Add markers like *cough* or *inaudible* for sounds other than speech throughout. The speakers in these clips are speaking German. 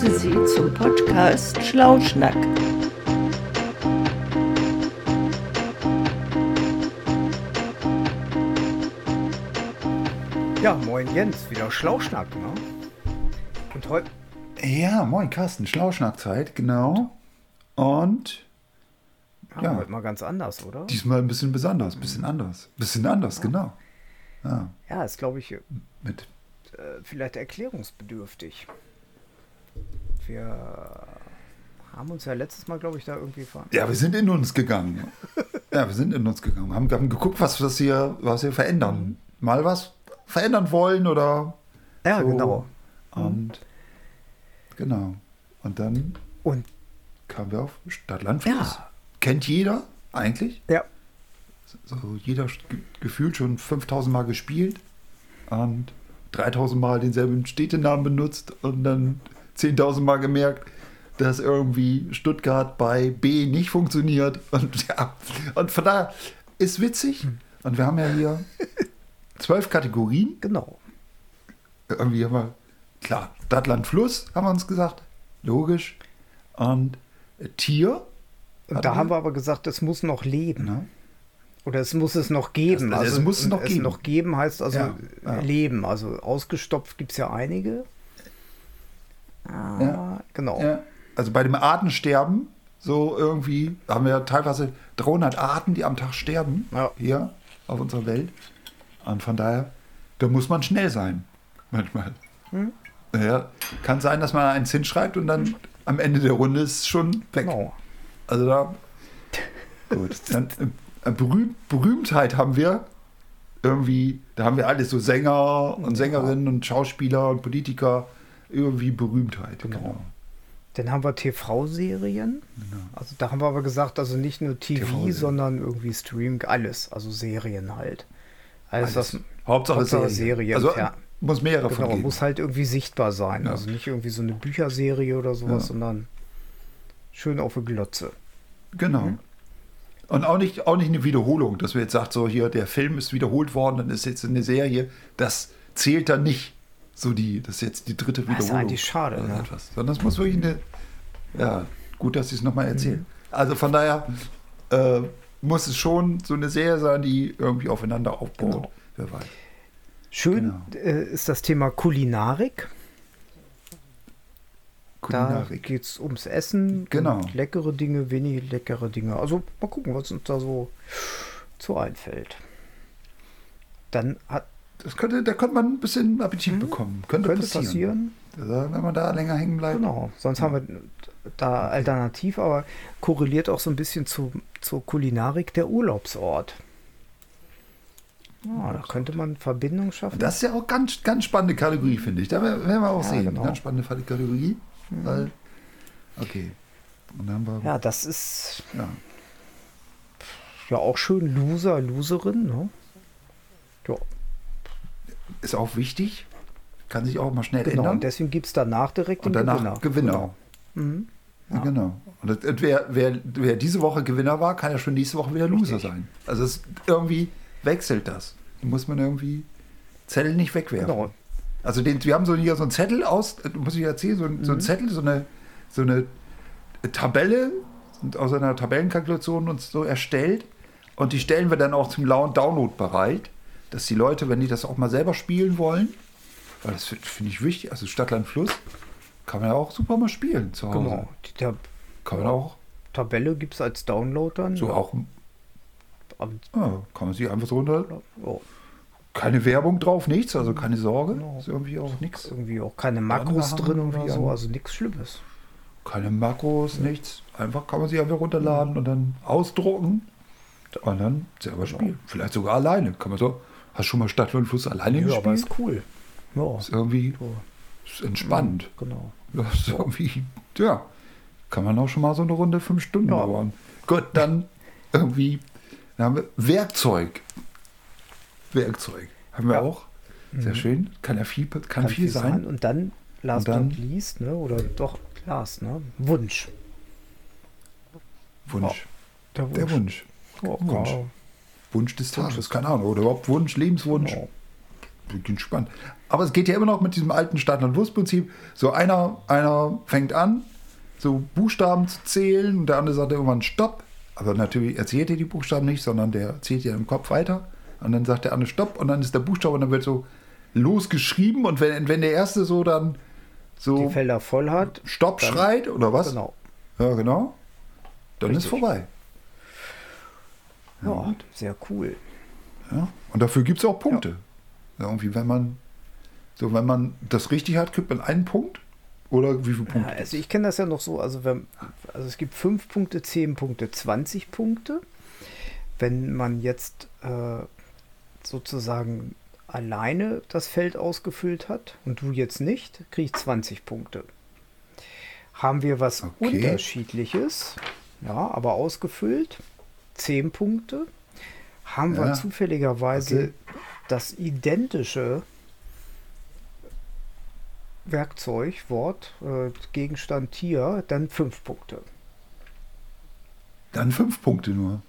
begrüße Sie zum Podcast Schlauschnack. Ja, moin Jens, wieder Schlauschnack, ne? Und heute. Ja, moin Carsten, Schlauschnackzeit, genau. Und Ja, Ja. heute mal ganz anders, oder? diesmal ein bisschen besonders, ein bisschen anders. Ein bisschen anders, genau. Ja, Ja, ist, glaube ich, äh, mit. vielleicht erklärungsbedürftig. Wir haben uns ja letztes Mal, glaube ich, da irgendwie ver. Ja, wir sind in uns gegangen. Ja, wir sind in uns gegangen. Haben, haben geguckt, was, hier, was wir verändern. Mal was verändern wollen oder. Ja, so. genau. Und genau. Und dann Und kamen wir auf Stadt-Land. Ja. Kennt jeder eigentlich. ja, so jeder ge- gefühlt schon 5000 Mal gespielt und 3000 Mal denselben Städtenamen benutzt und dann 10.000 Mal gemerkt, dass irgendwie Stuttgart bei B nicht funktioniert. Und *laughs* ja, und von daher ist witzig. Und wir haben ja hier *laughs* zwölf Kategorien. genau. Irgendwie haben wir, klar, Stadt, Land, Fluss, haben wir uns gesagt. Logisch. Und Tier. Und da wir? haben wir aber gesagt, es muss noch leben. Ne? Oder es muss es noch geben. Das- also es muss es noch es geben. noch geben heißt also Ja, ja. leben. Also ausgestopft gibt es ja einige. Ah, Ja. Genau. Ja, also bei dem Artensterben, so irgendwie, haben wir teilweise 300 Arten, die am Tag sterben, Ja. hier auf unserer Welt. Und von daher, da muss man schnell sein, manchmal. Hm? Ja, kann sein, dass man eins hinschreibt und dann am Ende der Runde ist es schon weg. Genau. Also da, *laughs* gut. Dann, äh, Berühm, Berühmtheit haben wir irgendwie, da haben wir alles so Sänger und Sängerinnen und Schauspieler und Politiker, irgendwie Berühmtheit. Genau. Dann haben wir TV-Serien. Genau. Also da haben wir aber gesagt, also nicht nur TV, sondern irgendwie Streaming, alles. Also Serien halt. Alles, Alles. was Hauptsache, Hauptsache Serie. Serien, Also ja. muss mehrere von genau, geben. muss halt irgendwie sichtbar sein. Ja. Also nicht irgendwie so eine Bücherserie oder sowas, Ja. sondern schön auf der Glotze. Genau. Mhm. Und auch nicht, auch nicht eine Wiederholung, dass wir jetzt sagt, so hier, der Film ist wiederholt worden, dann ist jetzt eine Serie. Das zählt dann nicht. So die, das ist jetzt die dritte Das ist Wiederholung. eigentlich schade, oder ne? etwas. Sondern es muss wirklich eine, ja, gut, dass Sie es nochmal erzählen. Mhm. Also von daher äh, muss es schon so eine Serie sein, die irgendwie aufeinander aufbaut. Genau. Wer weiß. Schön Genau. äh, ist das Thema Kulinarik. Da Kulinarik. geht es ums Essen. Genau. Leckere Dinge, wenig leckere Dinge. Also mal gucken, was uns da so zu einfällt. Dann hat, Das könnte, da könnte man ein bisschen Appetit bekommen. Könnte, Mhm. könnte passieren. passieren. Wenn man da länger hängen bleibt. Genau. Sonst haben wir da alternativ, aber korreliert auch so ein bisschen zu, zur Kulinarik der Urlaubsort. Ja, da könnte man Verbindung schaffen. Das ist ja auch ganz, ganz spannende Kategorie, finde ich. Da werden wir auch Ja, sehen. genau. Ganz spannende Kategorie. Weil, okay. Und dann haben wir, ja, das ist ja. ja auch schön Loser, Loserin. Ne? Ja, ist auch wichtig. Kann sich auch mal schnell genau. Und ändern. deswegen gibt es danach direkt Und den danach Gewinner. Gewinner. Mhm. Ja. Genau. Und und wer, wer, wer diese Woche Gewinner war, kann ja schon nächste Woche wieder Loser Richtig. sein. Also es irgendwie wechselt das. Da muss man irgendwie Zettel nicht wegwerfen. Genau. Also den, wir haben so hier so einen Zettel aus, äh, muss ich erzählen, so, ein- Mhm. so ein Zettel, so eine, so eine Tabelle und aus einer Tabellenkalkulation uns so erstellt. Und die stellen wir dann auch zum Download bereit, dass die Leute, wenn die das auch mal selber spielen wollen, weil das finde find ich wichtig, also Stadtland Fluss, kann man ja auch super mal spielen zu Hause. Genau. Die Tab Kann man auch Tabelle gibt es als Download dann. so auch, ja, kann man sich einfach so runter, oh, keine Werbung drauf, nichts, also keine Sorge, Genau. ist irgendwie auch nichts. irgendwie auch keine Makros drin oder irgendwie so. Also nichts Schlimmes. Keine Makros, nichts. Einfach kann man sich einfach runterladen und dann ausdrucken und dann selber spielen. Vielleicht sogar alleine. Kann man so, hast du schon mal Stadt und Fluss alleine Ja, aber gespielt? ist cool. Ja, Ist irgendwie ist entspannt. genau. Das ist irgendwie, ja, kann man auch schon mal so eine Runde fünf Stunden Ja. dauern. Gut, dann irgendwie, dann haben wir Werkzeug. Werkzeug. Haben wir Ja. Mhm. auch. Sehr schön. Kann ja viel, kann, Kann viel sein. Und dann, last Und dann- not least, ne? oder doch last, ne? Wunsch. Wunsch. Der Der Wunsch. Oh, Wunsch. Wunsch des Tages, keine Ahnung. Oder überhaupt Wunsch, Lebenswunsch. Genau. wirklich spannend. Aber es geht ja immer noch mit diesem alten Start- und Wurstprinzip. So einer, einer fängt an, so Buchstaben zu zählen und der andere sagt irgendwann Stopp. Aber natürlich erzählt er die Buchstaben nicht, sondern der erzählt ja im Kopf weiter. Und dann sagt der andere Stopp und dann ist der Buchstabe und dann wird so losgeschrieben. Und wenn, wenn der erste so dann Die so Felder voll hat. Stopp schreit oder was? Genau. Ja, genau. Dann ist Richtig. vorbei. Ja, sehr cool. Ja. Und dafür gibt es auch Punkte. Ja. Irgendwie, wenn man so, wenn man das richtig hat, kriegt man einen Punkt. Oder wie viele Ja, Punkte? also ich kenne das ja noch so, also wenn, also es gibt 5 Punkte, 10 Punkte, 20 Punkte. Wenn man jetzt äh, sozusagen alleine das Feld ausgefüllt hat und du jetzt nicht, kriege ich 20 Punkte. Haben wir was Okay. Unterschiedliches, ja, aber ausgefüllt, 10 Punkte. Haben wir Ja. zufälligerweise Okay. das identische Werkzeug, Wort, äh, Gegenstand, Tier, dann 5 Punkte. Dann fünf Punkte nur.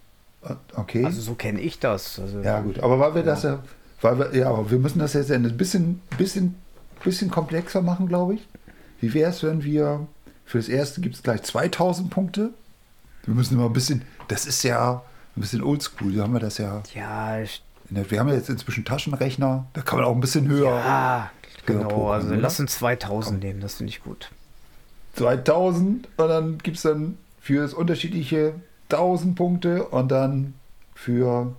Okay. Also so kenne ich das. Also, ja, gut. Aber weil wir das ja, weil wir, ja, aber wir müssen das jetzt ein bisschen, bisschen, bisschen komplexer machen, glaube ich. Wie wäre es, wenn wir für das erste gibt es gleich 2000 Punkte? Wir müssen immer ein bisschen, das ist ja ein bisschen oldschool. Da haben wir das ja. Ja, ich- der- Wir haben ja jetzt inzwischen Taschenrechner, da kann man auch ein bisschen höher. ja genau. pokern, Also oder? lass uns 2000 nehmen, das finde ich gut. 2000 und dann gibt es dann für das unterschiedliche 1000 Punkte und dann für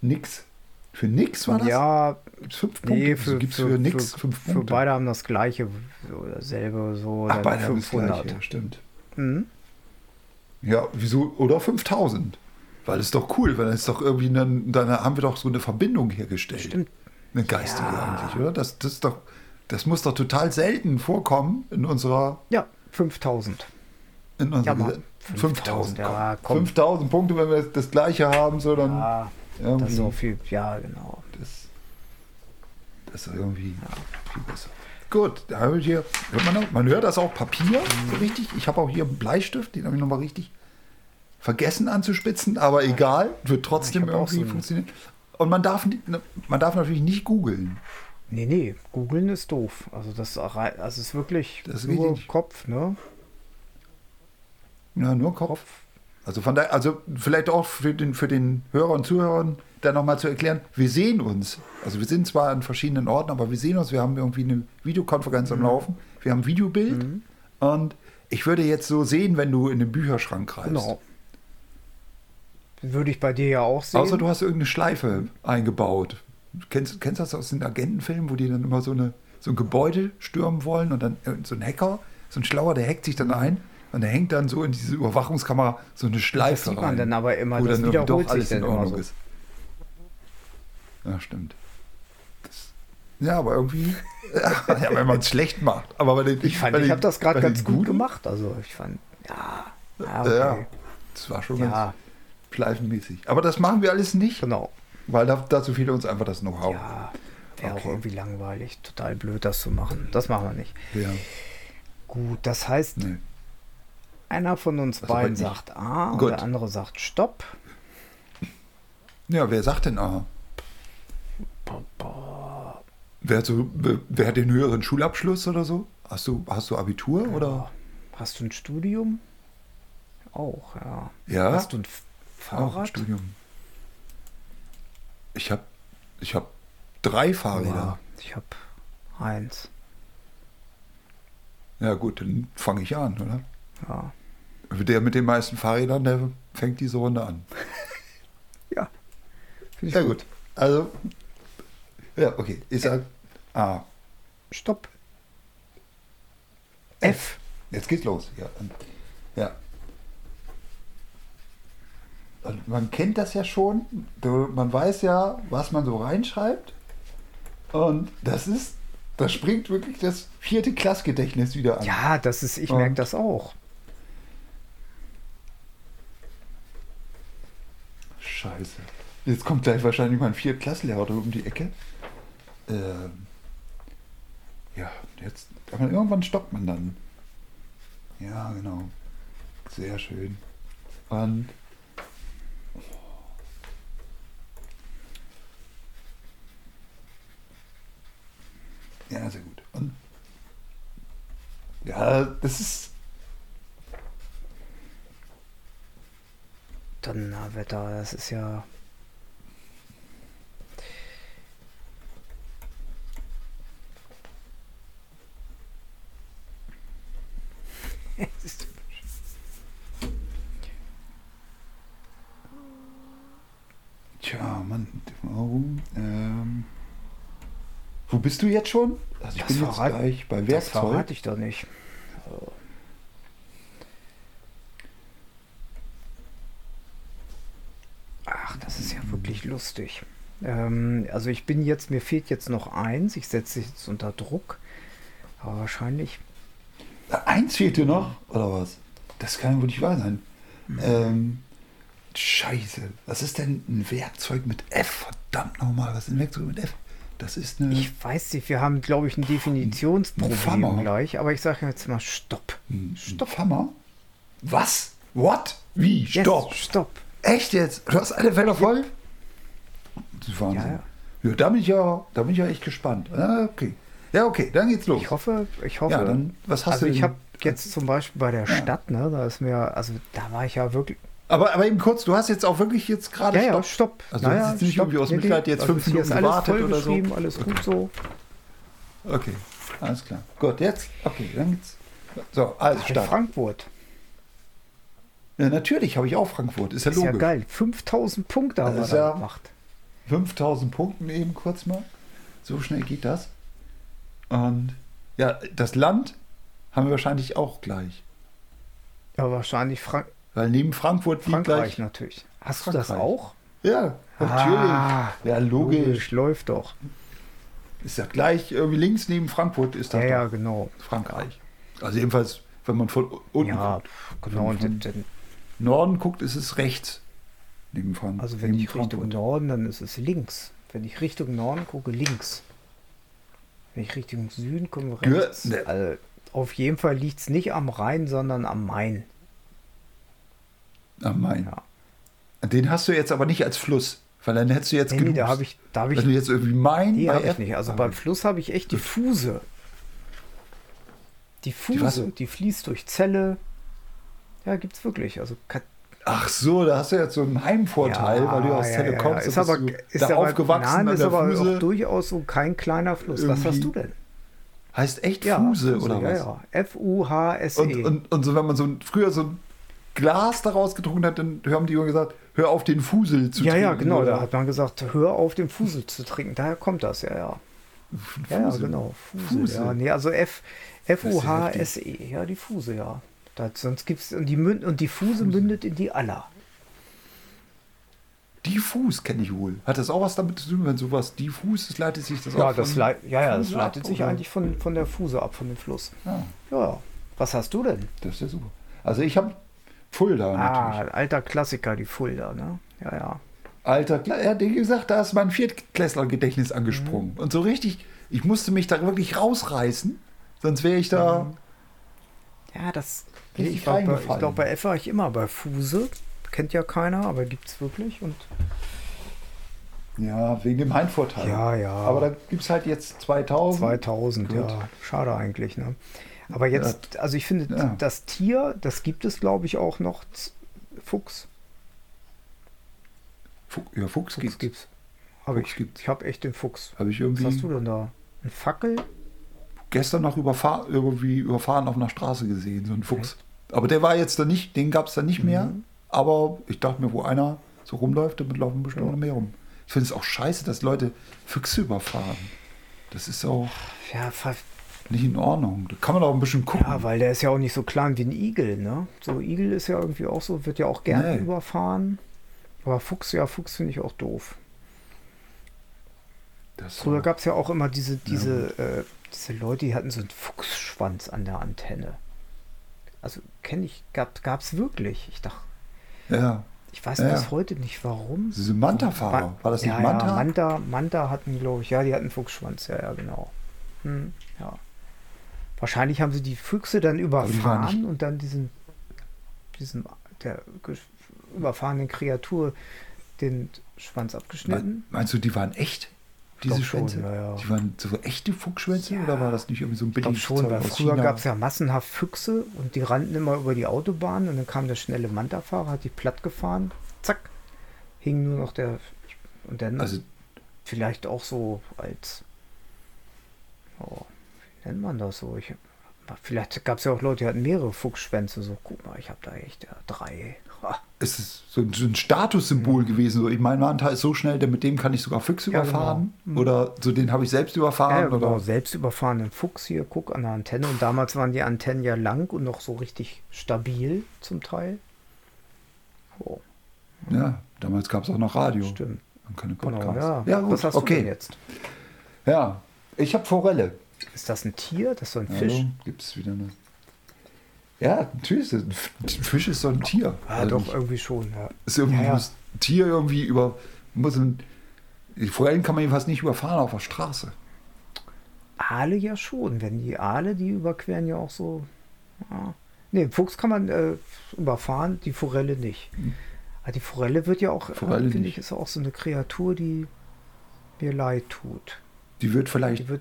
nix. Für nix war das? Ja, Gibt es 5 Punkte? nee, Wieso für, gibt's für, für nix für, 5 für Punkte. beide haben das gleiche, so dasselbe, so Ach, beide haben das 500. gleiche, stimmt. Mhm. Ja, wieso? Oder 5000. Weil es ist doch cool, weil es doch irgendwie, dann, dann haben wir doch so eine Verbindung hergestellt. Stimmt. Eine geistige Ja. eigentlich, oder? Das, das, ist doch, das muss doch total selten vorkommen in unserer Ja, 5000. in unserer Ja, mal Gese- 5000, ja, komm. 5000 Punkte, wenn wir das gleiche haben, so dann Ja, das irgendwie. ist so viel. Ja, genau. Das, das ist irgendwie viel besser. Gut, da habe ich hier, man, man hört das auch Papier so richtig. Ich habe auch hier einen Bleistift, den habe ich nochmal richtig vergessen anzuspitzen, aber egal, wird trotzdem irgendwie so funktionieren. Und man darf, man darf natürlich nicht googeln. Nee, nee, googeln ist doof. Also das also es ist wirklich Das ist nur richtig. Kopf, ne? Ja, nur Kopf. Also von daher, also vielleicht auch für den, für den Hörer und Zuhörern da nochmal zu erklären, wir sehen uns. Also wir sind zwar an verschiedenen Orten, aber wir sehen uns, wir haben irgendwie eine Videokonferenz Mhm. am Laufen, wir haben ein Videobild und ich würde jetzt so sehen, wenn du in den Bücherschrank greifst. Genau. Würde ich bei dir ja auch sehen. Außer du hast irgendeine Schleife eingebaut. Kennst, kennst du das aus den Agentenfilmen, wo die dann immer so, eine, so ein Gebäude stürmen wollen und dann so ein Hacker, so ein Schlauer, der hackt sich dann ein und der hängt dann so in diese Überwachungskamera so eine Schleife sieht man rein. dann aber immer, das dann wiederholt doch alles sich in dann Ordnung so. ist. Ja, stimmt. Das, ja, aber irgendwie, *laughs* ja, wenn man es schlecht macht. Aber bei den, Ich fand, ich habe das gerade ganz gut gemacht. Also ich fand, ja, ja, Ja, okay. das war schon ja, ganz schleifenmäßig. Aber das machen wir alles nicht, genau. weil da, dazu fehlt uns einfach das Know-how. Ja, wäre auch Okay. irgendwie langweilig. Total blöd, das zu machen. Das machen wir nicht. Ja, Gut, das heißt, nee. einer von uns aber beiden sagt A und Gut. der andere sagt Stopp. ja, wer sagt denn A? Wer hat, so, wer, hat den höheren Schulabschluss oder so? Hast du, hast du Abitur oder? Hast du ein Studium? Auch, ja. Ja, Hast du ein F- auch ein Fahrrad? Studium. Ich habe ich hab drei Fahrräder. Ja, ich habe eins. Ja gut, dann fange ich an, oder? Ja. Der mit den meisten Fahrrädern, der fängt diese Runde an. *laughs* Ja. Ich Ja gut. Also, ja, okay. Ich sag A. Stopp. F. Jetzt geht's los. Ja. ja. Und man kennt das ja schon. Man weiß ja, was man so reinschreibt. Und das ist, da springt wirklich das vierte Klassgedächtnis wieder an. Ja, das ist, ich merke das auch. Scheiße. Jetzt kommt gleich wahrscheinlich mein Viertklasslehrer da um die Ecke äh, ja, jetzt, aber irgendwann stoppt man dann. Ja, genau. Sehr schön. Und Ja, sehr gut. Und ja, das ist. Donnerwetter, das ist ja. Tja, Mann, warum? Ähm, wo bist du jetzt schon? Also ich Das bin jetzt gleich bei Das Werkzeug. verrate ich doch nicht. Ach, das ist ja wirklich lustig. Ähm, also ich bin jetzt, mir fehlt jetzt noch eins. Ich setze jetzt unter Druck. Aber wahrscheinlich. Eins fehlt dir noch, oder was? Das kann wohl nicht wahr sein. Mhm. Ähm, scheiße. Was ist denn ein Werkzeug mit F? Verdammt nochmal, was ist ein Werkzeug mit F? Das ist eine. Ich weiß nicht, wir haben, glaube ich, ein. Definitionsproblem gleich. Aber ich sage jetzt mal Stopp. ein Stopp. Fammer? Was? What? Wie? Yes, Stopp. Stopp. Echt jetzt? Du hast alle Fälle voll? Das ist Wahnsinn. Ja, Ja, da bin ich ja, da bin ich ja echt gespannt. Ah, okay. Ja, okay, dann geht's los. Ich hoffe, ich hoffe. Ja, dann, was hast also du ich habe jetzt zum Beispiel bei der Stadt, ne, da ist mir, also da war ich ja wirklich. Aber, aber eben kurz, du hast jetzt auch wirklich jetzt gerade Ja, ja, Stopp. Also du hast jetzt nicht irgendwie aus Mitleid jetzt also fünf ist Minuten alles gewartet oder so? Alles gut so. Okay, alles klar. Gut, jetzt, okay, dann geht's. So, also Ach, Start. Frankfurt. Ja, natürlich habe ich auch Frankfurt, ist ja Ist ja logisch. geil. 5000 Punkte haben wir ist ja- gemacht. 5000 Punkten eben kurz mal. So schnell geht das. Und ja, das Land haben wir wahrscheinlich auch gleich. Ja, wahrscheinlich Frank Weil neben Frankfurt liegt Frankreich gleich. natürlich. Hast du das Frankreich. auch? Ja, natürlich. Ah, ja, logisch. Läuft doch. Ist ja gleich irgendwie links neben Frankfurt ist das Ja, ja, genau. Frankreich. Also jedenfalls, wenn man von unten Ja, guckt. genau. Und dann- Norden guckt, ist es rechts. Neben Frankfurt. Also wenn ich Richtung Norden, dann ist es links. Wenn ich Richtung Norden gucke, links. Wenn ich Richtung Süden komme, rechts. ne. Also auf jeden Fall liegt es nicht am Rhein, sondern am Main. Am Main. Ja. Den hast du jetzt aber nicht als Fluss, weil dann hättest du jetzt Nee, nee, genug. da habe ich, da habe ich, du jetzt irgendwie Main nee, habe ich nicht. Also Ah, beim Fluss habe ich echt die Fuse. Die die, fließt durch Zelle. Ja, gibt's wirklich. Also Ach so, da hast du jetzt so einen Heimvorteil, Ja, weil du aus ja, Zelle ja, kommst. Ist aber, ist da aber, aufgewachsen nein, an ist der aber Fuse. auch durchaus so kein kleiner Fluss. Was Irgendwie- hast du denn? Heißt echt Fuse, oder was? Ja, ja. F-U-H-S-E. Und, und, und so, wenn man so früher so ein Glas daraus getrunken hat, dann haben die immer gesagt, hör auf den Fusel zu ja, trinken. ja, genau. oder? Da hat man gesagt, hör auf, den Fusel zu trinken. Daher kommt das, ja, ja. Ja, ja Fusel. genau. Fuse. Fuse. Ja, nee, also F, ja F-U-H-S-E. Ja, die Fuse, ja. Das, sonst gibt's, und die, Münd, und die Fuse mündet in die Aller. Diffus kenne ich wohl. Hat das auch was damit zu tun, wenn sowas diffus ist, leitet sich das Ja, auch das, leit, ja, ja, das Fuse ab, leitet sich oder? eigentlich von, von der Fuse ab, von dem Fluss. Ah, Ja, was hast du denn? das ist ja super. Also ich habe Fulda Ah, natürlich. alter Klassiker, die Fulda, ne? Ja, ja. Alter, er hat gesagt, da ist mein Viertklässler-Gedächtnis angesprungen. Mhm. Und so richtig, ich musste mich da wirklich rausreißen, sonst wäre ich da. Ja, das. Richtig ich glaube, bei, glaub, bei F war ich immer bei Fuse. Kennt ja keiner, aber gibt's wirklich. Und Ja, wegen dem Heimvorteil. ja, ja. Aber da gibt es halt jetzt 2000. 2000, Gut. ja. Schade eigentlich, ne? Aber jetzt, also ich finde, Ja. das Tier, das gibt es, glaube ich, auch noch. Fuchs. Fu ja, Fuchs, Fuchs gibt's. gibt's. Fuchs ich. gibt's. Ich habe echt den Fuchs. Habe ich Was irgendwie hast du denn da? Ein Fackel? Gestern noch überfahr irgendwie überfahren auf einer Straße gesehen, so ein Fuchs. Aber der war jetzt da nicht, den gab es da nicht mehr. Mhm. Aber ich dachte mir, wo einer so rumläuft, damit laufen bestimmt noch mehr rum. Ich finde es auch scheiße, dass Leute Füchse überfahren. Das ist auch Ja, nicht in Ordnung. Da kann man auch ein bisschen gucken. ja, weil der ist ja auch nicht so klein wie ein Igel, ne? So Igel ist ja irgendwie auch so, wird ja auch gerne Nee. überfahren. Aber Fuchs, ja, Fuchs finde ich auch doof. Das Früher gab es ja auch immer diese, diese, äh, diese Leute, die hatten so einen Fuchsschwanz an der Antenne. Also kenne ich, gab es wirklich. Ich dachte, ja, ich weiß Ja. bis heute nicht warum. diese Manta-Fahrer. Ma- War das nicht ja, Manta? Ja, Manta, Manta hatten, glaube ich, ja, die hatten Fuchsschwanz, ja, ja, genau. Hm, ja. Wahrscheinlich haben sie die Füchse dann überfahren und dann diesen, diesen der überfahrenen Kreatur den Schwanz abgeschnitten. Me- Meinst du, die waren echt? Diese Schwänze? ja, ja. Die waren so echte Fuchsschwänze Ja. oder war das nicht irgendwie so ein billiges schon, Zeug weil früher gab es ja massenhaft Füchse und die rannten immer über die Autobahn und dann kam der schnelle Manta-Fahrer, hat die platt gefahren, zack, hing nur noch der und dann Also vielleicht auch so als oh, wie nennt man das so? Ich, vielleicht gab es ja auch Leute, die hatten mehrere Fuchsschwänze. So, guck mal, ich habe da echt ja, drei. Ha. Es ist so ein, Statussymbol gewesen. So, ich mein Manta ist so schnell, denn mit dem kann ich sogar Füchse Mhm. Ja, überfahren. genau. Mhm. Oder so den habe ich selbst überfahren. Ja, genau, oder selbst überfahrenen Fuchs hier, guck an der Antenne. Und damals waren die Antennen ja lang und noch so richtig stabil zum Teil. Oh, Ja, damals gab es auch noch Radio stimmt. und keine Genau, Podcasts. ja. ja gut, Was hast du denn okay. jetzt? Ja, ich habe Forelle. Ist das ein Tier? Das ist so ein Hallo, Fisch? gibt es wieder eine. Ja, natürlich. Ist ein Fisch ist so ein Tier. Ja, Also doch, irgendwie schon, ja. Ist irgendwie Ja, ja. Tier irgendwie über. Muss ein, die Forellen kann man jedenfalls nicht überfahren auf der Straße. Aale ja schon. Wenn die Aale, die überqueren ja auch so. Ja. Ne, Fuchs kann man äh, überfahren, die Forelle nicht. Hm. Aber die Forelle wird ja auch, äh, finde nicht. ich, ist auch so eine Kreatur, die mir leid tut. Die wird vielleicht, Die wird,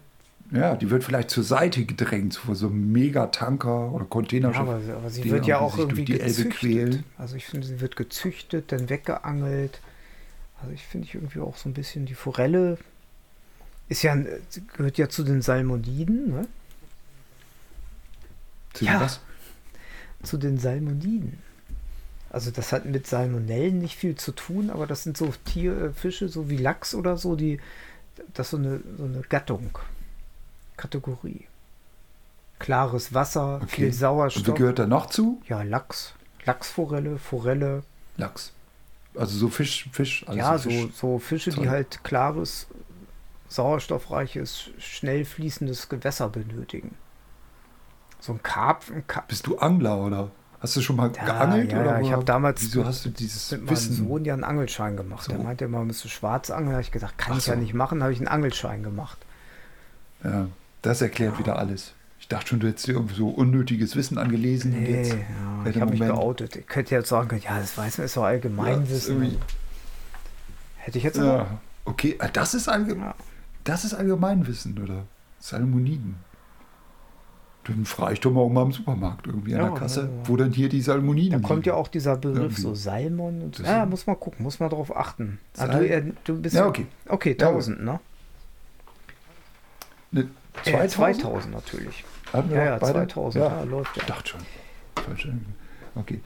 ja, die wird vielleicht zur Seite gedrängt vor so einem Megatanker oder ja, Containerschiff. aber, aber sie wird ja auch irgendwie die Elbe gezüchtet. Also ich finde, sie wird gezüchtet, dann weggeangelt. Also ich finde ich irgendwie auch so ein bisschen die Forelle ist ja, gehört ja zu den Salmoniden, ne? Zu Ja. was? zu den Salmoniden. Also das hat mit Salmonellen nicht viel zu tun, aber das sind so Tier, äh, Fische, so wie Lachs oder so, die das ist so eine, so eine Gattung, Kategorie. Klares Wasser, Okay. viel Und wer Sauerstoff. gehört da noch zu? Ja, Lachs, Lachsforelle, Forelle. Lachs. Also so Fisch, Fisch, alles ja, so Fisch. so Fische, Toll. die halt klares, sauerstoffreiches, schnell fließendes Gewässer benötigen. So ein Karpfen, Karpfen Bist du Angler oder? Hast du schon mal Ja, geangelt? ja, oder ja, ich woher- hab damals Wieso hast du dieses mit meinem Wissen? Sohn ja einen Angelschein gemacht. So. Der meinte immer, müsste schwarz angeln. Da habe ich gesagt, kann Ach ich ja so. nicht machen. habe ich einen Angelschein gemacht. Ja, das erklärt wieder alles. Ich dachte schon, du hättest dir irgendwie so unnötiges Wissen angelesen. Nee, jetzt, ja, ich habe mich geoutet. Ich könnte jetzt sagen, ja, das weiß man, ist doch Ja, Allgemeinwissen. irgendwie- Hätte ich jetzt aber- Ja, okay, ah, das ist, allge Ja. das ist Allgemeinwissen, oder? Salmoniden. Dann frage ich doch mal mal im Supermarkt irgendwie an Ja, der Kasse, ja, ja. wo dann hier die Salmoniden Da kommt ja liegen. auch dieser Begriff Irgendwie. so Salmon. Und so. Ja, muss man gucken, muss man drauf achten. Ah, du, äh, du bist Ja, okay. Okay, Ja, 1000, ne? Ne, 2000? 2000 natürlich. Hatten wir Ja, ja, beide? 2000. Ja, Ja, läuft ja. ich dachte schon. Falsch. Okay.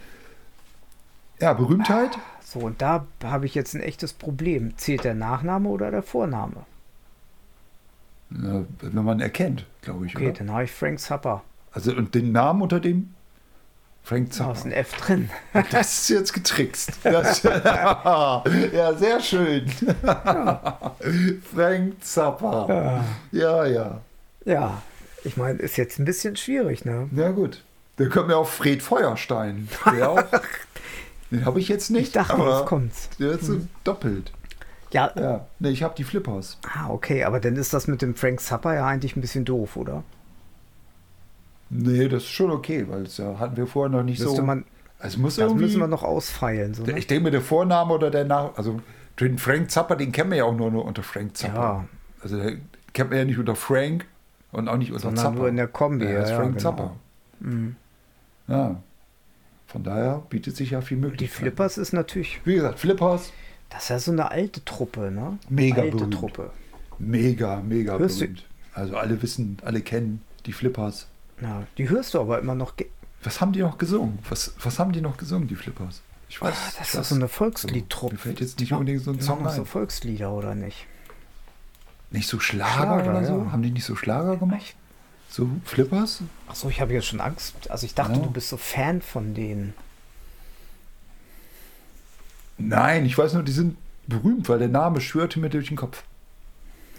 Ja, Berühmtheit? So, und da habe ich jetzt ein echtes Problem. Zählt der Nachname oder der Vorname? Ja, wenn man erkennt, glaube ich. Okay, oder? dann habe ich Frank Zappa. Also und den Namen unter dem? Frank Da ist Zappa. ein F drin. Das ist jetzt getrickst. Das, *laughs* *laughs* ja, sehr schön. Frank Zappa. Ja, ja. Ja, ich meine, ist jetzt ein bisschen schwierig, ne? Ja, gut. Dann kommen wir auf Fred Feuerstein. Der *laughs* auch. Den habe ich jetzt nicht. Ich dachte, aber jetzt kommt's. Der ist so doppelt. Ja, Ja. Ne, ich habe die Flippers. ah, okay, aber dann ist das mit dem Frank Zappa ja eigentlich ein bisschen doof, oder? Nee, das ist schon okay, weil das ja, hatten wir vorher noch nicht Müsste so. man, also muss das müssen wir noch ausfeilen. So, ne? Ich denke mir, der Vorname oder der Nach... Also den Frank Zappa, den kennen wir ja auch nur, nur unter Frank Zappa. Ja. Also der kennt man ja nicht unter Frank und auch nicht unter Sondern Zappa. nur in der Kombi. Ja, Ja, Frank genau. Zappa. Mhm. Ja. Von daher bietet sich ja viel Die Möglichkeiten. Flippers ist natürlich, Wie gesagt, Flippers, das ist ja so eine alte Truppe, ne? Mega alte berühmt. Truppe. mega, mega Hörst du- berühmt. Also alle wissen, alle kennen die Flippers. Ja, die hörst du aber immer noch. Was haben die noch gesungen? Was, was haben die noch gesungen, die Flippers? Ich weiß. Ah, das ist so eine Volksliedtruppe. Mir fällt jetzt nicht Die unbedingt so ein Die Song noch so ein. Volkslieder, oder nicht? Nicht so Schlager, Schlager, oder so? ja. Haben die nicht so Schlager gemacht? So Flippers? Achso, ich habe jetzt schon Angst. Also ich dachte, Ja. du bist so Fan von denen. Nein, ich weiß nur, die sind berühmt, weil der Name schwörte mir durch den Kopf.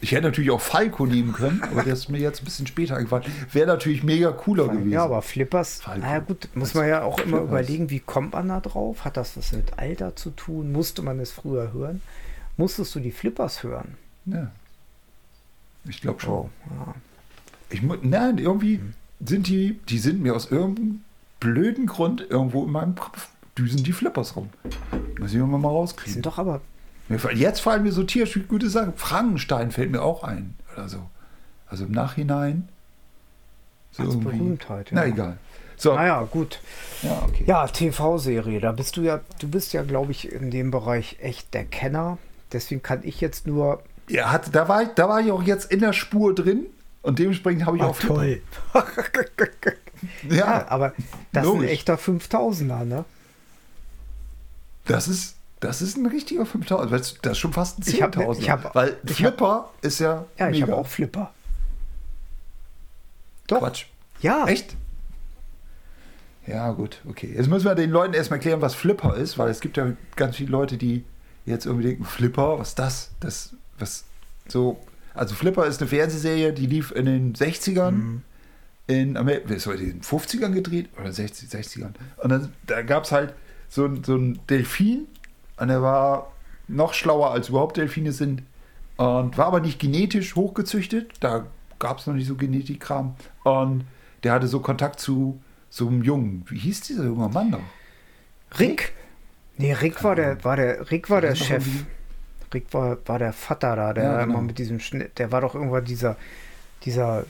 Ich hätte natürlich auch Falco nehmen können, aber der ist mir jetzt ein bisschen später eingefallen. Wäre natürlich mega cooler gewesen. Ja, aber Flippers, Falco. naja gut, muss man ja auch immer Flippers. überlegen, wie kommt man da drauf? Hat das was mit Alter zu tun? Musste man es früher hören? Musstest du die Flippers hören? Ja. Ich glaube schon. Oh, ja. Ich Nein, irgendwie sind die, die sind mir aus irgendeinem blöden Grund irgendwo in meinem Kopf düsen die Flippers rum. Muss ich irgendwann mal Die rauskriegen. sind doch aber, Jetzt fallen mir so tierische gute Sachen. Frankenstein fällt mir auch ein oder so. Also im Nachhinein. So Als irgendwie. Berühmtheit, ja. Na egal. So, Naja, gut. ja, okay. Ja, TV-Serie, da bist du ja, du bist ja, glaube ich, in dem Bereich echt der Kenner. Deswegen kann ich jetzt nur. Ja, hat, da, war ich, da war ich auch jetzt in der Spur drin und dementsprechend habe ich auch Flipper. *laughs* Ja, Ja, aber das ist ein logisch. echter 5000er, ne? das ist, das ist ein richtiger 5000. weil Das ist schon fast ein Ich hab- 10.000. ich hab- Weil ich Flipper ist ja. Ja, ich mega. habe auch Flipper. Doch. Quatsch. Ja. Echt? Ja, gut, okay. Jetzt müssen wir den Leuten erstmal erklären, was Flipper ist, weil es gibt ja ganz viele Leute, die jetzt irgendwie denken, Flipper, was ist das? Das, was so. Also Flipper ist eine Fernsehserie, die lief in den 60ern Mhm. in Amerika, ist heute in den 50ern gedreht oder 60, 60ern. Und dann, da gab es halt so, so einen Delfin und der war noch schlauer als überhaupt Delfine sind und war aber nicht genetisch hochgezüchtet. Da gab es noch nicht so Genetikkram. Und der hatte so Kontakt zu so einem Jungen. Wie hieß dieser junge Mann noch? Rick. Nee, Rick war der, war der, Rick war der Chef. Rick war, war der Vater da, der Ja, immer genau. mit diesem Schnitt, der war doch irgendwann dieser, dieser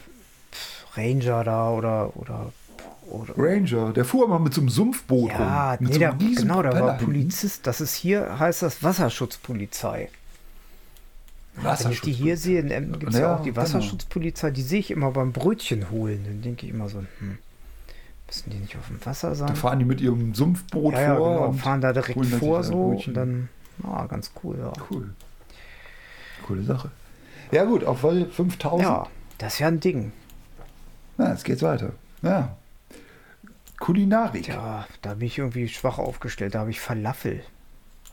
Ranger da oder, oder, oder Ranger. Der fuhr immer mit so einem Sumpfboot ja, rum. Mit nee, so der, genau, der Propeller war. Polizist. Das ist hier, heißt das Wasserschutzpolizei. Wenn ich Wasserschutz. die hier sehe, in Emden gibt es ja, Ja, auch die genau. Wasserschutzpolizei, die sehe ich immer beim Brötchen holen. Dann denke ich immer so, hm, müssen die nicht auf dem Wasser sein? Da fahren die mit ihrem Sumpfboot ja, ja, vor. genau, und fahren da direkt vor so und dann, ah, ganz cool, ja. Cool. Coole Sache. Ja, gut, auf Wolle 5000. Ja, das ist ja ein Ding. Na, jetzt geht's weiter. Ja. Kulinarik. Ja, da bin ich irgendwie schwach aufgestellt. Da habe ich Falafel.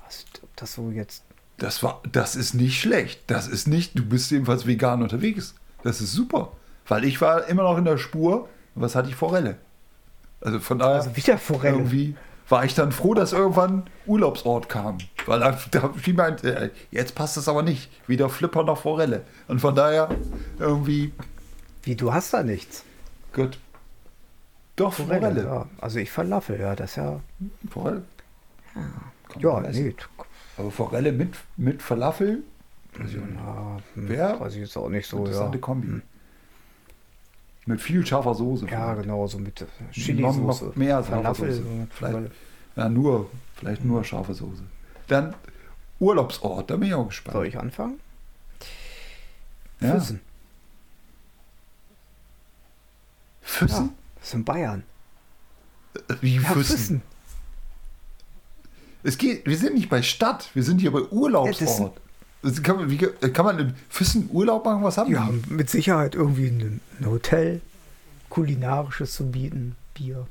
Was, ob das so jetzt. Das war, das ist nicht schlecht. Das ist nicht, du bist jedenfalls vegan unterwegs. Das ist super. Weil ich war immer noch in der Spur. Was hatte ich? Forelle. Also von daher, Also wieder Forelle. irgendwie war ich dann froh, dass irgendwann Urlaubsort kam. Weil da, da fiel mir ein, äh, jetzt passt das aber nicht. Weder Flipper noch Forelle. Und von daher irgendwie, Wie, du hast da nichts. gut. Doch, Forelle. Forelle. Ja. Also ich Falafel, ja, das ist ja. Forelle. Kann Ja, essen. nee. Aber Forelle mit, mit Falafel, Ja, hm, Wer? weiß ich jetzt auch nicht so, ja. interessante Kombi. Mit viel scharfer Soße. Ja, vielleicht. genau, so mit Chili-Soße. noch mehr scharfe Falafel, Soße. Vielleicht. Ja, nur, vielleicht nur scharfe Soße. Dann Urlaubsort, da bin ich auch gespannt. Soll ich anfangen? ja. Füssen. Füssen? Ja, das ist in Bayern. Wie Ja, Füssen? Füssen. Es geht, wir sind nicht bei Stadt, wir sind hier bei Urlaubsort. Das kann, man, wie, kann man in Füssen Urlaub machen? Was haben die? haben mit Sicherheit irgendwie ein, ein Hotel, kulinarisches zu bieten, Bier.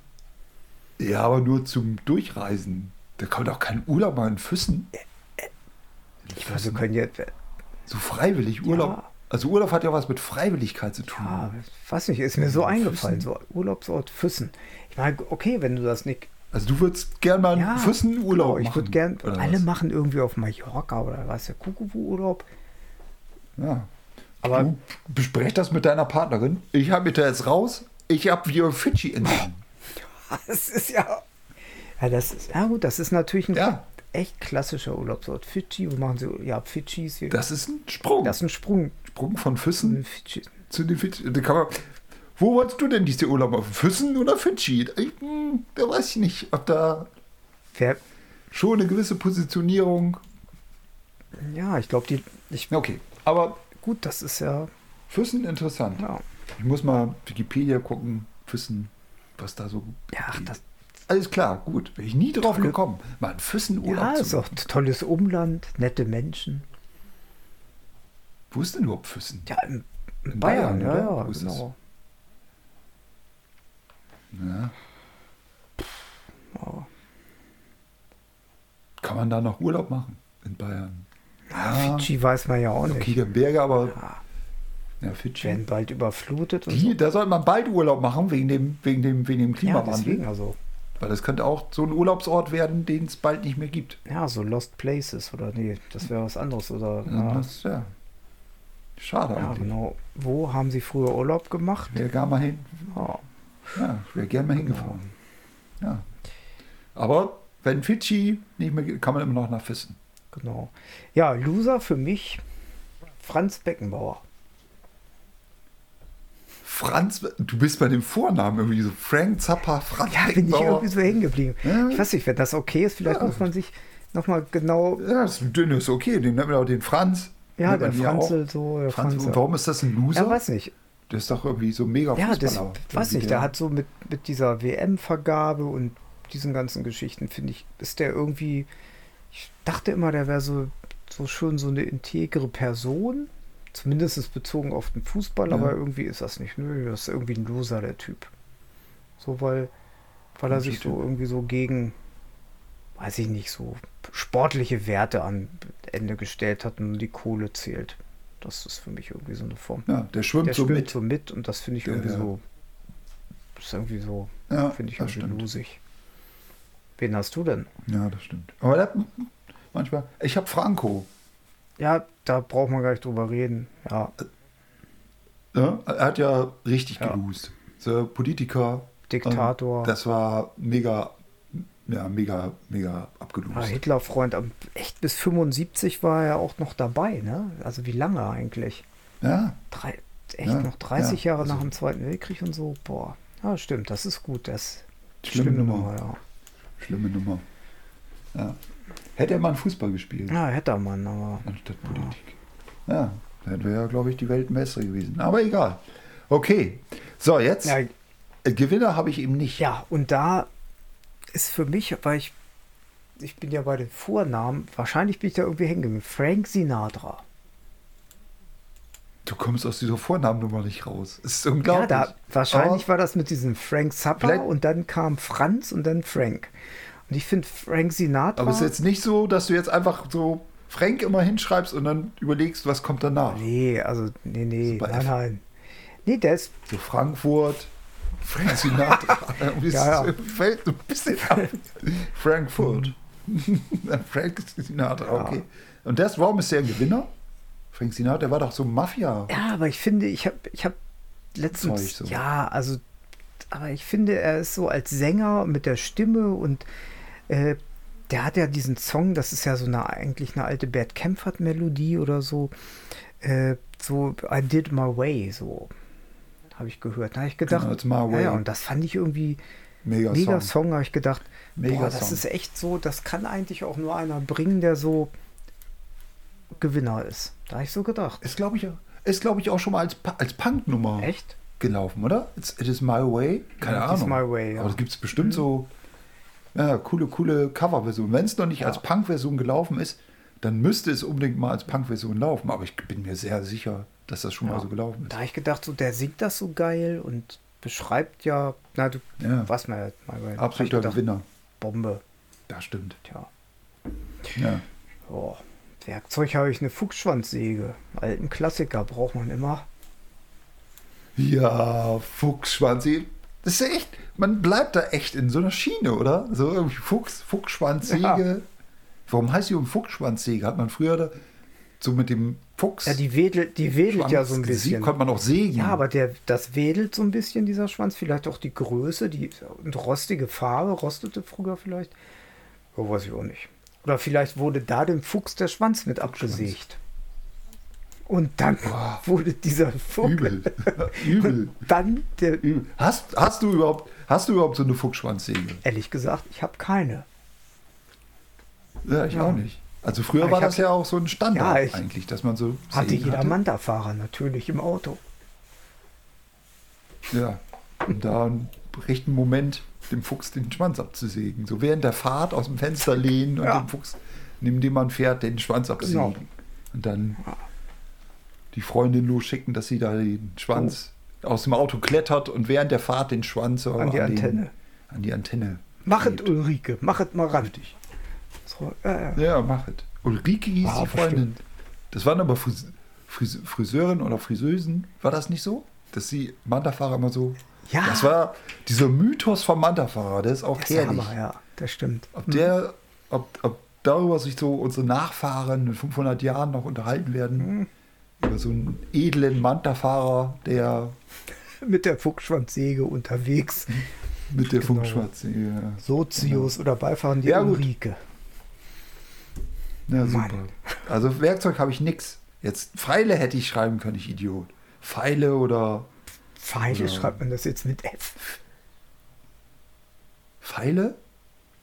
Ja, aber nur zum Durchreisen. Da kann man doch keinen Urlaub machen in Füssen. Ich weiß, wir können jetzt. So freiwillig Urlaub. Ja. Also Urlaub hat ja was mit Freiwilligkeit zu tun. Ja, weiß nicht, ist mir so Füssen. eingefallen, so Urlaubsort Füssen. Ich meine, okay, wenn du das nicht. Also du würdest gern mal einen Ja, Füssen Urlaub genau, ich machen. würde gern. Alle was? machen irgendwie auf Mallorca oder was der Kuckuck-Urlaub. Ja. Aber du besprech das mit deiner Partnerin. Ich habe mich da jetzt raus. Ich habe wieder Fidschi-Inseln. *laughs* das ist ja. Ja, das ist, ja gut, das ist natürlich ein Ja. echt klassischer Urlaubsort. Fidschi, wo machen sie? Ja, Fidschis hier. Das ist ein Sprung. das ist ein Sprung. Sprung von Füssen Fidschi. zu den Fidschi. Da kann man, wo wolltest du denn diese Urlaub machen? Füssen oder Fidschi? Ich, hm, da weiß ich nicht, ob da Wer, schon eine gewisse Positionierung. ja, ich glaube, die. Ich, Okay, aber gut, das ist ja. Füssen interessant. Ja, Ich muss mal Wikipedia gucken, Füssen, was da so. ja ach, das, Alles klar, gut. Wäre ich nie drauf Tolle- gekommen, mal einen Füssen-Urlaub ja zu ist auch ein tolles Umland, nette Menschen. Wo ist denn überhaupt Füssen? Ja, in, in Bayern, Bayern, ja, ja, genau. Ja. Ja. Kann man da noch Urlaub machen in Bayern? Ja, Fidschi weiß man ja auch nicht. Okay, Berge, aber Ja, ja, Fidschi. werden bald überflutet Die, so. da sollte man bald Urlaub machen wegen dem, wegen dem, wegen dem Ja, Klimawandel. deswegen also. Weil das könnte auch so ein Urlaubsort werden, den es bald nicht mehr gibt. Ja, so Lost Places oder nee, das wäre was anderes oder. Ja. Ja, Das, ja. Schade ja, eigentlich. genau. Wo haben sie früher Urlaub gemacht? Wäre gar mal hin. Ja, Ja, ich wäre gern mal hingefahren. Ja. Aber wenn Fidschi nicht mehr geht, kann man immer noch nach Füssen. Genau. Ja, Loser für mich Franz Beckenbauer. Franz, du bist bei dem Vornamen irgendwie so Frank Zappa, Franz Ja, bin ich irgendwie so hängen geblieben. Ja. Ich weiß nicht, wenn das okay ist, vielleicht Ja. muss man sich nochmal genau. Ja, das ist okay. Den nennt man auch den Franz. Ja, der Franzl so. Der Franz. Franzl. Und warum ist das ein Loser? Ja, weiß nicht. Der ist doch irgendwie so mega Ja, das weiß nicht. Der hat so mit, mit dieser WM-Vergabe und diesen ganzen Geschichten, finde ich, ist der irgendwie. Ich dachte immer, der wäre so, so schon so eine integre Person. Zumindest bezogen auf den Fußball, Ja. aber irgendwie ist das nicht. Nö, das ist irgendwie ein Loser, der Typ. So, weil, weil er sich so irgendwie so gegen, weiß ich nicht, so sportliche Werte an Ende gestellt hat und die Kohle zählt. Das ist für mich irgendwie so eine Form. Ja, der schwimmt Der so schwimmt mit. so mit und das finde ich irgendwie der- so. Das ist irgendwie so, Ja, finde ich irgendwie stimmt. lusig. Wen hast du denn? Ja, das stimmt. Aber der, manchmal, ich habe Franco. Ja, da braucht man gar nicht drüber reden. Ja, Ja, er hat ja richtig Ja. gelost. So Politiker. Diktator. Und Das war mega, ja, mega, mega abgelost. Ah, Hitlerfreund, am- echt bis 75 war er auch noch dabei, ne? Also wie lange eigentlich? Ja, Drei, echt Ja, noch 30 ja, Jahre also- nach dem Zweiten Weltkrieg und so. Boah, ja, stimmt, das ist gut. Das ist Schlimme Nummer. ja. schlimme Nummer. Ja. Hätte er mal Fußball gespielt, Ja, hätte man, aber. anstatt Politik. Ja, dann wäre ja, glaube ich, die Welt ein bessere gewesen. Aber egal. Okay. So, jetzt. Ja, Gewinner habe ich eben nicht. Ja, und da ist für mich, weil ich, ich bin ja bei den Vornamen, wahrscheinlich bin ich da irgendwie hängen geblieben. Frank Sinatra. Du kommst aus dieser Vornamennummer nicht raus. Es ist Ja, unglaublich. da, wahrscheinlich Aber- war das mit diesem Frank Zappa und dann kam Franz und dann Frank. Und ich finde Frank Sinatra. Aber es ist jetzt nicht so, dass du jetzt einfach so Frank immer hinschreibst und dann überlegst, was kommt danach. nee, also, nee, nee, nein, nein. Nee, der ist, So Frankfurt, Frank Sinatra. Ja, ja. fällt ein bisschen ab. Frankfurt. *laughs* Frank Sinatra, okay. Und das, warum ist der ein Gewinner? Frank Sinatra, der war doch so Mafia. ja, aber ich finde, ich habe ich hab letztens, so. ja, also, aber ich finde, er ist so als Sänger mit der Stimme und äh, der hat ja diesen Song, das ist ja so eine, eigentlich eine alte Bert Kempfert-Melodie oder so, äh, so I Did My Way, so habe ich gehört. Da habe ich gedacht, Genau, ja, ja, und das fand ich irgendwie Mega, mega Song. Song, habe ich gedacht, Mega boah, das Song. ist echt so, das kann eigentlich auch nur einer bringen, der so Gewinner ist. Da habe ich so gedacht. Ist, glaube ich, ist, glaube ich, auch schon mal als, als Punk-Nummer Echt? gelaufen, oder? It's, it is my way. Keine Ja, Ahnung. Way, ja. Aber es gibt bestimmt so ja, coole, coole Coverversionen. Wenn es noch nicht als Punk-Version gelaufen ist, dann müsste es unbedingt mal als Punk-Version laufen. Aber ich bin mir sehr sicher, dass das schon Ja. mal so gelaufen ist. Da habe ich gedacht, so, der singt das so geil und beschreibt ja, na, du Ja. was mal, mal ich Absoluter gedacht, Gewinner. Bombe. Das stimmt. Tja. Ja. Oh, Werkzeug habe ich eine Fuchsschwanzsäge. Alten Klassiker braucht man immer. Ja, Fuchsschwanz. Das ist ja echt, man bleibt da echt in so einer Schiene, oder? So irgendwie Fuchs, Fuchsschwanzsäge. Warum heißt die um Fuchsschwanzsäge? Hat man früher da so mit dem Fuchs. Ja, die wedelt, die wedelt ja so ein bisschen. Konnte man auch sägen. Ja, aber der, das wedelt so ein bisschen, dieser Schwanz. Vielleicht auch die Größe, die und rostige Farbe, rostete früher vielleicht. Oh, weiß ich auch nicht. Oder vielleicht wurde da dem Fuchs der Schwanz mit abgesägt. Und dann Boah. wurde dieser Vogel. Übel. *laughs* Übel. Dann der. Übel. Hast, hast, du überhaupt, hast du überhaupt so eine Fuchsschwanzsäge? Ehrlich gesagt, ich habe keine. Ja, ich Ja. auch nicht. Also früher Aber war das hab- ja auch so ein Standard Ja, ich- eigentlich, dass man so Hatte jeder Manta-Fahrer natürlich im Auto. Ja. Und da im rechten Moment dem Fuchs den Schwanz abzusägen. So während der Fahrt aus dem Fenster lehnen und Ja. dem Fuchs, neben dem man fährt, den Schwanz absägen. Genau. Und dann die Freundin losschicken, dass sie da den Schwanz aus dem Auto klettert und während der Fahrt den Schwanz Oh. An die den- Antenne. an die Antenne. Machet. Ulrike, machet mal ran. Richtig. Ja, ja. Ja, mach es. Ulrike hieß Ah, die Freundin. bestimmt. Das waren aber Fris Fris Friseurin oder Friseusen. War das nicht so? Dass sie Manta-Fahrer immer so. Ja. Das war dieser Mythos vom Manta-Fahrer. Der ist auch Das herrlich. Hammer, ja, das stimmt. Ob der, ob, ob darüber sich so unsere Nachfahren in 500 Jahren noch unterhalten werden. Mhm. Über so einen edlen Manta-Fahrer, der *laughs* Mit der Fuchsschwanzsäge unterwegs. mit der Genau. Funkschwarze. Ja. Sozius oder Beifahrer die Ja, gut. Ja, super. Mann. Also Werkzeug habe ich nix. Jetzt Pfeile hätte ich schreiben können, ich Idiot. Pfeile oder Pfeile Ja. schreibt man das jetzt mit F. Pfeile?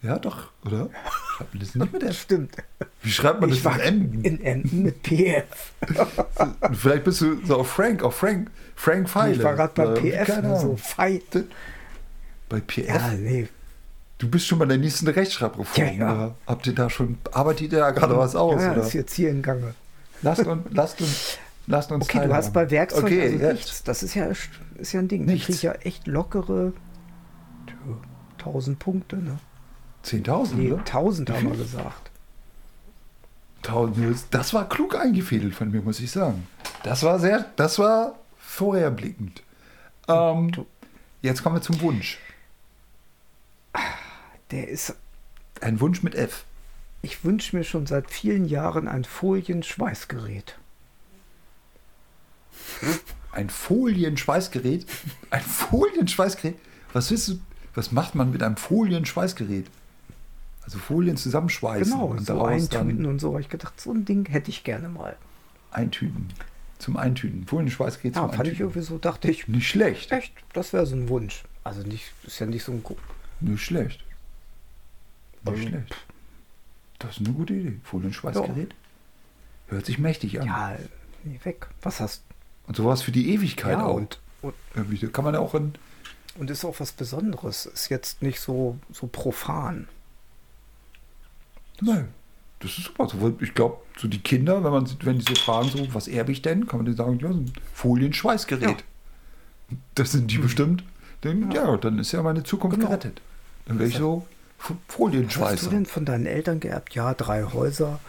Ja, doch, oder? Schreibt man das nicht mit F? *laughs* stimmt. Wie schreibt man Ich das mit N? in Emden mit PF. *laughs* Vielleicht bist du so auf Frank, auf Frank, Frank Pfeile. Ich war gerade Oder- PF. So Ahnung. Pfeil. Bei PF? Ja, nee. Du bist schon bei der nächsten Rechtschreibreform. Ja, ja. Habt ihr da schon, arbeitet ihr da gerade was aus? ja, oder? ist jetzt hier in Gange. Lasst uns, lasst uns, lasst uns Okay, du hast bei Werkzeug okay, also jetzt. nichts. Das ist ja, ist ja ein Ding. Nichts. Ich kriege ja echt lockere tja, 1000 Punkte. Ne? 10.000, Nee, oder? 1000 haben wir gesagt. 1000, das war klug eingefädelt von mir, muss ich sagen. Das war sehr, das war vorherblickend. Ähm, jetzt kommen wir zum Wunsch. Der ist, Ein Wunsch mit F. ich wünsche mir schon seit vielen Jahren ein Folienschweißgerät. Ein Folienschweißgerät. Ein Folienschweißgerät. Was willst du? Was macht man mit einem Folienschweißgerät? Also Folien zusammenschweißen Genau, und so eintüten und so. Ich gedacht, so ein Ding hätte ich gerne mal. eintüten. Zum Eintüten. Folienschweißgerät Ja, zum fand ich Eintüten. irgendwie so, dachte ich, Nicht schlecht. echt, das wäre so ein Wunsch. Also nicht, ist ja nicht so ein Nicht schlecht. Nicht Also- schlecht. Das ist eine gute Idee. Folienschweißgerät. Hört sich mächtig an. Ja, weg. Was hast Und sowas für die Ewigkeit ja, auch. und, und, Irgendwie, da kann man ja auch in. und ist auch was Besonderes. Ist jetzt nicht so, so profan. Nein. Das ist super. So, Ich glaube, so die Kinder, wenn, man, wenn die so fragen, so, was erbe ich denn, kann man denen sagen, ja, so ein Folienschweißgerät. Das sind die bestimmt. Dann, ja. dann ist ja meine Zukunft Genau. gerettet. Dann wäre ich so F- Was hast du Folienschweißer. denn von deinen Eltern geerbt? Ja, drei Häuser,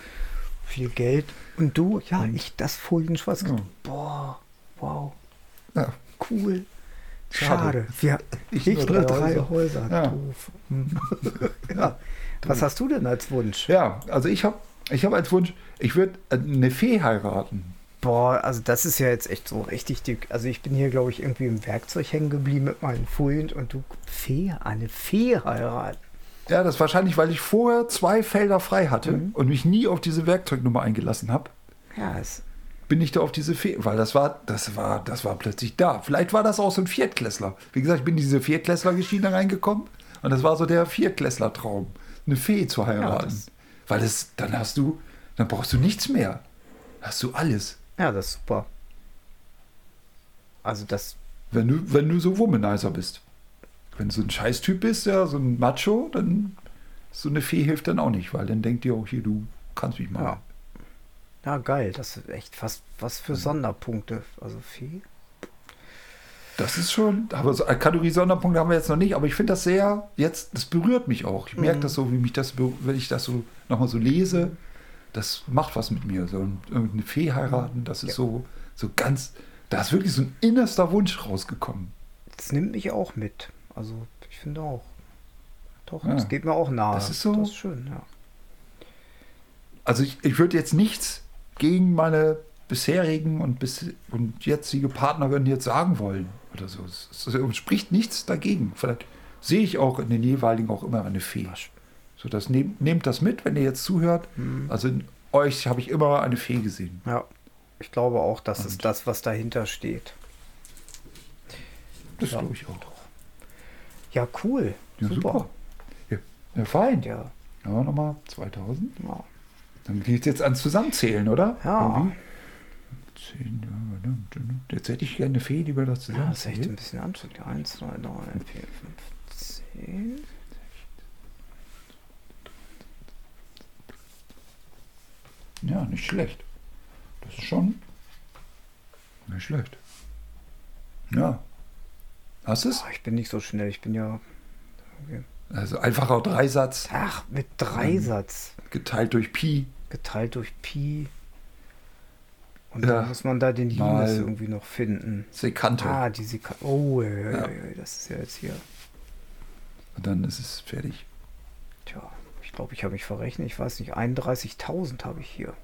viel Geld. Und du? Ja, Und- ich das Folienschweißgerät. Ja. Boah, wow, Ja. cool. Schade. Schade. Wir, Ich ich, nur nur drei drei, Häuser. Häuser. Ja. Doof. *laughs* ja. Was hast du denn als Wunsch? Ja, also ich habe ich hab als Wunsch, ich würde eine Fee heiraten. Boah, also das ist ja jetzt echt so richtig dick. Also ich bin hier, glaube ich, irgendwie im Werkzeug hängen geblieben mit meinen Folien und du Fee, eine Fee heiraten. Ja, das ist wahrscheinlich, weil ich vorher zwei Felder frei hatte Mhm. und mich nie auf diese Werkzeugnummer eingelassen habe. Ja, es, bin ich da auf diese Fee, weil das war, das war, das war plötzlich da. Vielleicht war das auch so ein Viertklässler. Wie gesagt, ich bin in diese Viertklässler-Geschichte reingekommen und das war so der Viertklässler-Traum, eine Fee zu heiraten. das- weil das, dann hast du, dann brauchst du nichts mehr. Hast du alles. ja, das ist super. Also das, Wenn du, wenn du so Womanizer bist. Wenn du so ein Scheißtyp bist, ja, so ein Macho, dann so eine Fee hilft dann auch nicht, weil dann denkt die auch hier, du kannst mich mal. Ja. ja geil, das ist echt fast was für Sonderpunkte. Also Fee. Das ist schon, aber so Kategorie-Sonderpunkte haben wir jetzt noch nicht, aber ich finde das sehr, jetzt, das berührt mich auch. Ich merke Mhm. das so, wie mich das, wenn ich das so nochmal so lese, das macht was mit mir. So ein- irgendeine Fee heiraten, das ist Ja. so, so ganz, da ist wirklich so ein innerster Wunsch rausgekommen. Das nimmt mich auch mit. Also ich finde auch. Doch, Ja. das geht mir auch nahe. Das ist so- Das ist schön, ja. Also ich, ich würde jetzt nichts gegen meine bisherigen und, bis, und jetzige Partnerin jetzt sagen wollen oder so. Es, es spricht nichts dagegen. Vielleicht sehe ich auch in den jeweiligen auch immer eine Fee. So, das nehmt, nehmt das mit, wenn ihr jetzt zuhört. Mhm. Also in euch habe ich immer eine Fee gesehen. Ja. Ich glaube auch, das ist Und- das, was dahinter steht. Das Ja. glaube ich auch. Ja, cool. Ja, super. super. Ja, ja fein. Ja. Ja, nochmal 2000. ja. Dann geht es jetzt ans Zusammenzählen, oder? Ja. Irgendwie. Jetzt hätte ich gerne eine Fee, die wir das Ja, das ist echt ein bisschen anstrengend. 1, 2, 3, 4, 5, 10. Ja, nicht schlecht. Das ist schon nicht schlecht. Ja. Hast du es? Oh, ich bin nicht so schnell. Ich bin ja. Also einfacher Dreisatz Ach, mit Dreisatz. geteilt durch Pi. Geteilt durch Pi. Und Ja. dann muss man da den Mal- irgendwie noch finden. Sekante. Ah, die Sika Oh, ja, ja, Ja. ja, das ist ja jetzt hier. Und dann ist es fertig. Tja, ich glaube, ich habe mich verrechnet. Ich weiß nicht, 31.000 habe ich hier.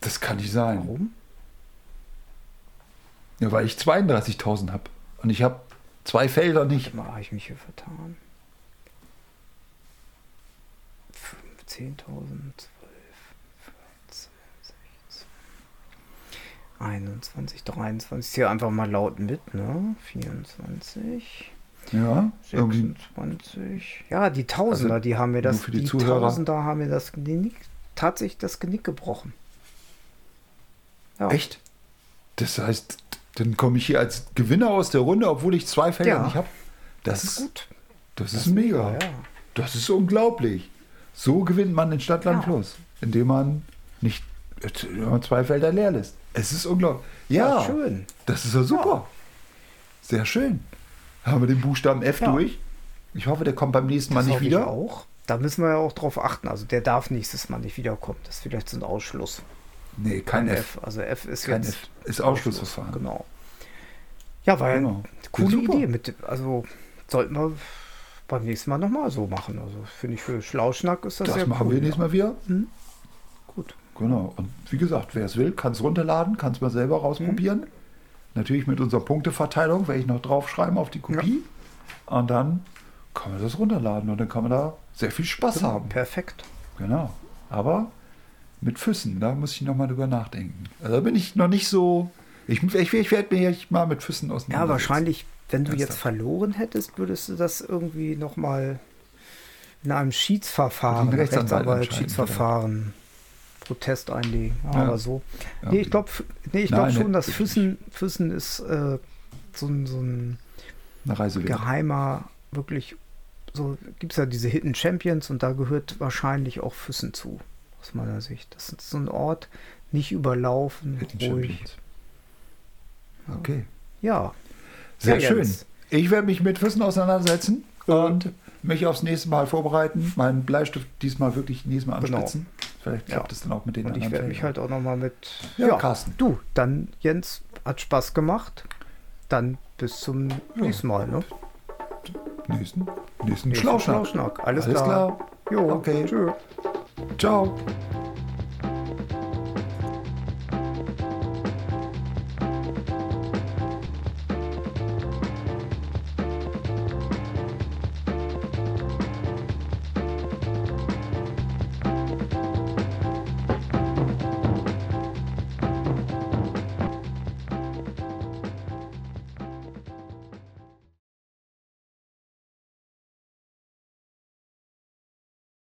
Das kann nicht sein. Warum? Ja, weil ich 32.000 habe. Und ich habe zwei Felder nicht. Mal, habe ich mich hier vertan? 10.000, 12, 14, 16, 21, 23. Hier einfach mal laut mit, ne? 24, Ja, irgendwie. 26. Ja, die Tausender, Also, die haben mir das, für die die Zuhörer. Tausender haben mir das Genick, tatsächlich das Genick gebrochen. Ja. Echt? Das heißt, dann komme ich hier als Gewinner aus der Runde, obwohl ich zwei Felder Ja. nicht habe. Das, Das ist ist gut. Das, ist mega. Ja. Das ist unglaublich. So gewinnt man in Stadt, Land, Ja. Fluss, indem man nicht wenn man zwei Felder leer lässt. Es ist unglaublich. Ja, Ja, schön. Das ist ja super. Sehr schön. Haben wir den Buchstaben F durch. Ich hoffe, der kommt beim nächsten Mal Das nicht hoffe ich wieder. auch. Da müssen wir ja auch drauf achten. Also der darf nächstes Mal nicht wiederkommen. Das ist vielleicht so ein Ausschluss. Nee, kein F. Also F ist Kein jetzt F. Ist Ausschlussverfahren. Genau. Ja, ja Genau. coole Super. Idee. Mit, also sollten wir beim nächsten Mal nochmal so machen. Also finde ich für Schlauschnack ist das, Das sehr machen cool. wir nächstes Mal wieder. Gut. Genau. Und wie gesagt, wer es will, kann es runterladen, kann es mal selber rausprobieren. Mhm. Natürlich mit unserer Punkteverteilung werde ich noch draufschreiben auf die Kopie. Und dann kann man das runterladen und dann kann man da sehr viel Spaß Genau, haben. perfekt. Genau. Aber mit Füssen, da muss ich noch mal drüber nachdenken. Also da bin ich noch nicht so. Ich, ich, ich werde mir jetzt mal mit Füssen Ja, auseinandersetzen. wahrscheinlich, wenn du Ernsthaft? jetzt verloren hättest, würdest du das irgendwie nochmal in einem Schiedsverfahren, einem Rechtsanwalt entscheiden, Schiedsverfahren, Protest einlegen. Ja, Ja. Aber so. Ja. Nee, ich glaube nee, ich Nein, glaub schon, dass Füssen, Füssen ist äh, so, ein- so ein geheimer, wirklich, so gibt es ja diese Hidden Champions und da gehört wahrscheinlich auch Füssen zu, aus meiner Sicht. Das ist so ein Ort, nicht überlaufen, ruhig. Okay. Ja, Sehr Ja, schön. Jens. Ich werde mich mit Füssen auseinandersetzen und mich aufs nächste Mal vorbereiten. Meinen Bleistift diesmal wirklich nächstes Mal Genau. anspitzen. Vielleicht klappt es dann auch mit den und ich anderen werde mich halt auch nochmal mit. Ja, Carsten. Du, dann Jens, hat Spaß gemacht. Dann bis zum nächsten Mal. Ne? Nächsten, nächsten Nächsten Schlauschnack. Schlauschnack. Alles, Alles klar. klar. Jo, Okay. tschö. Ciao.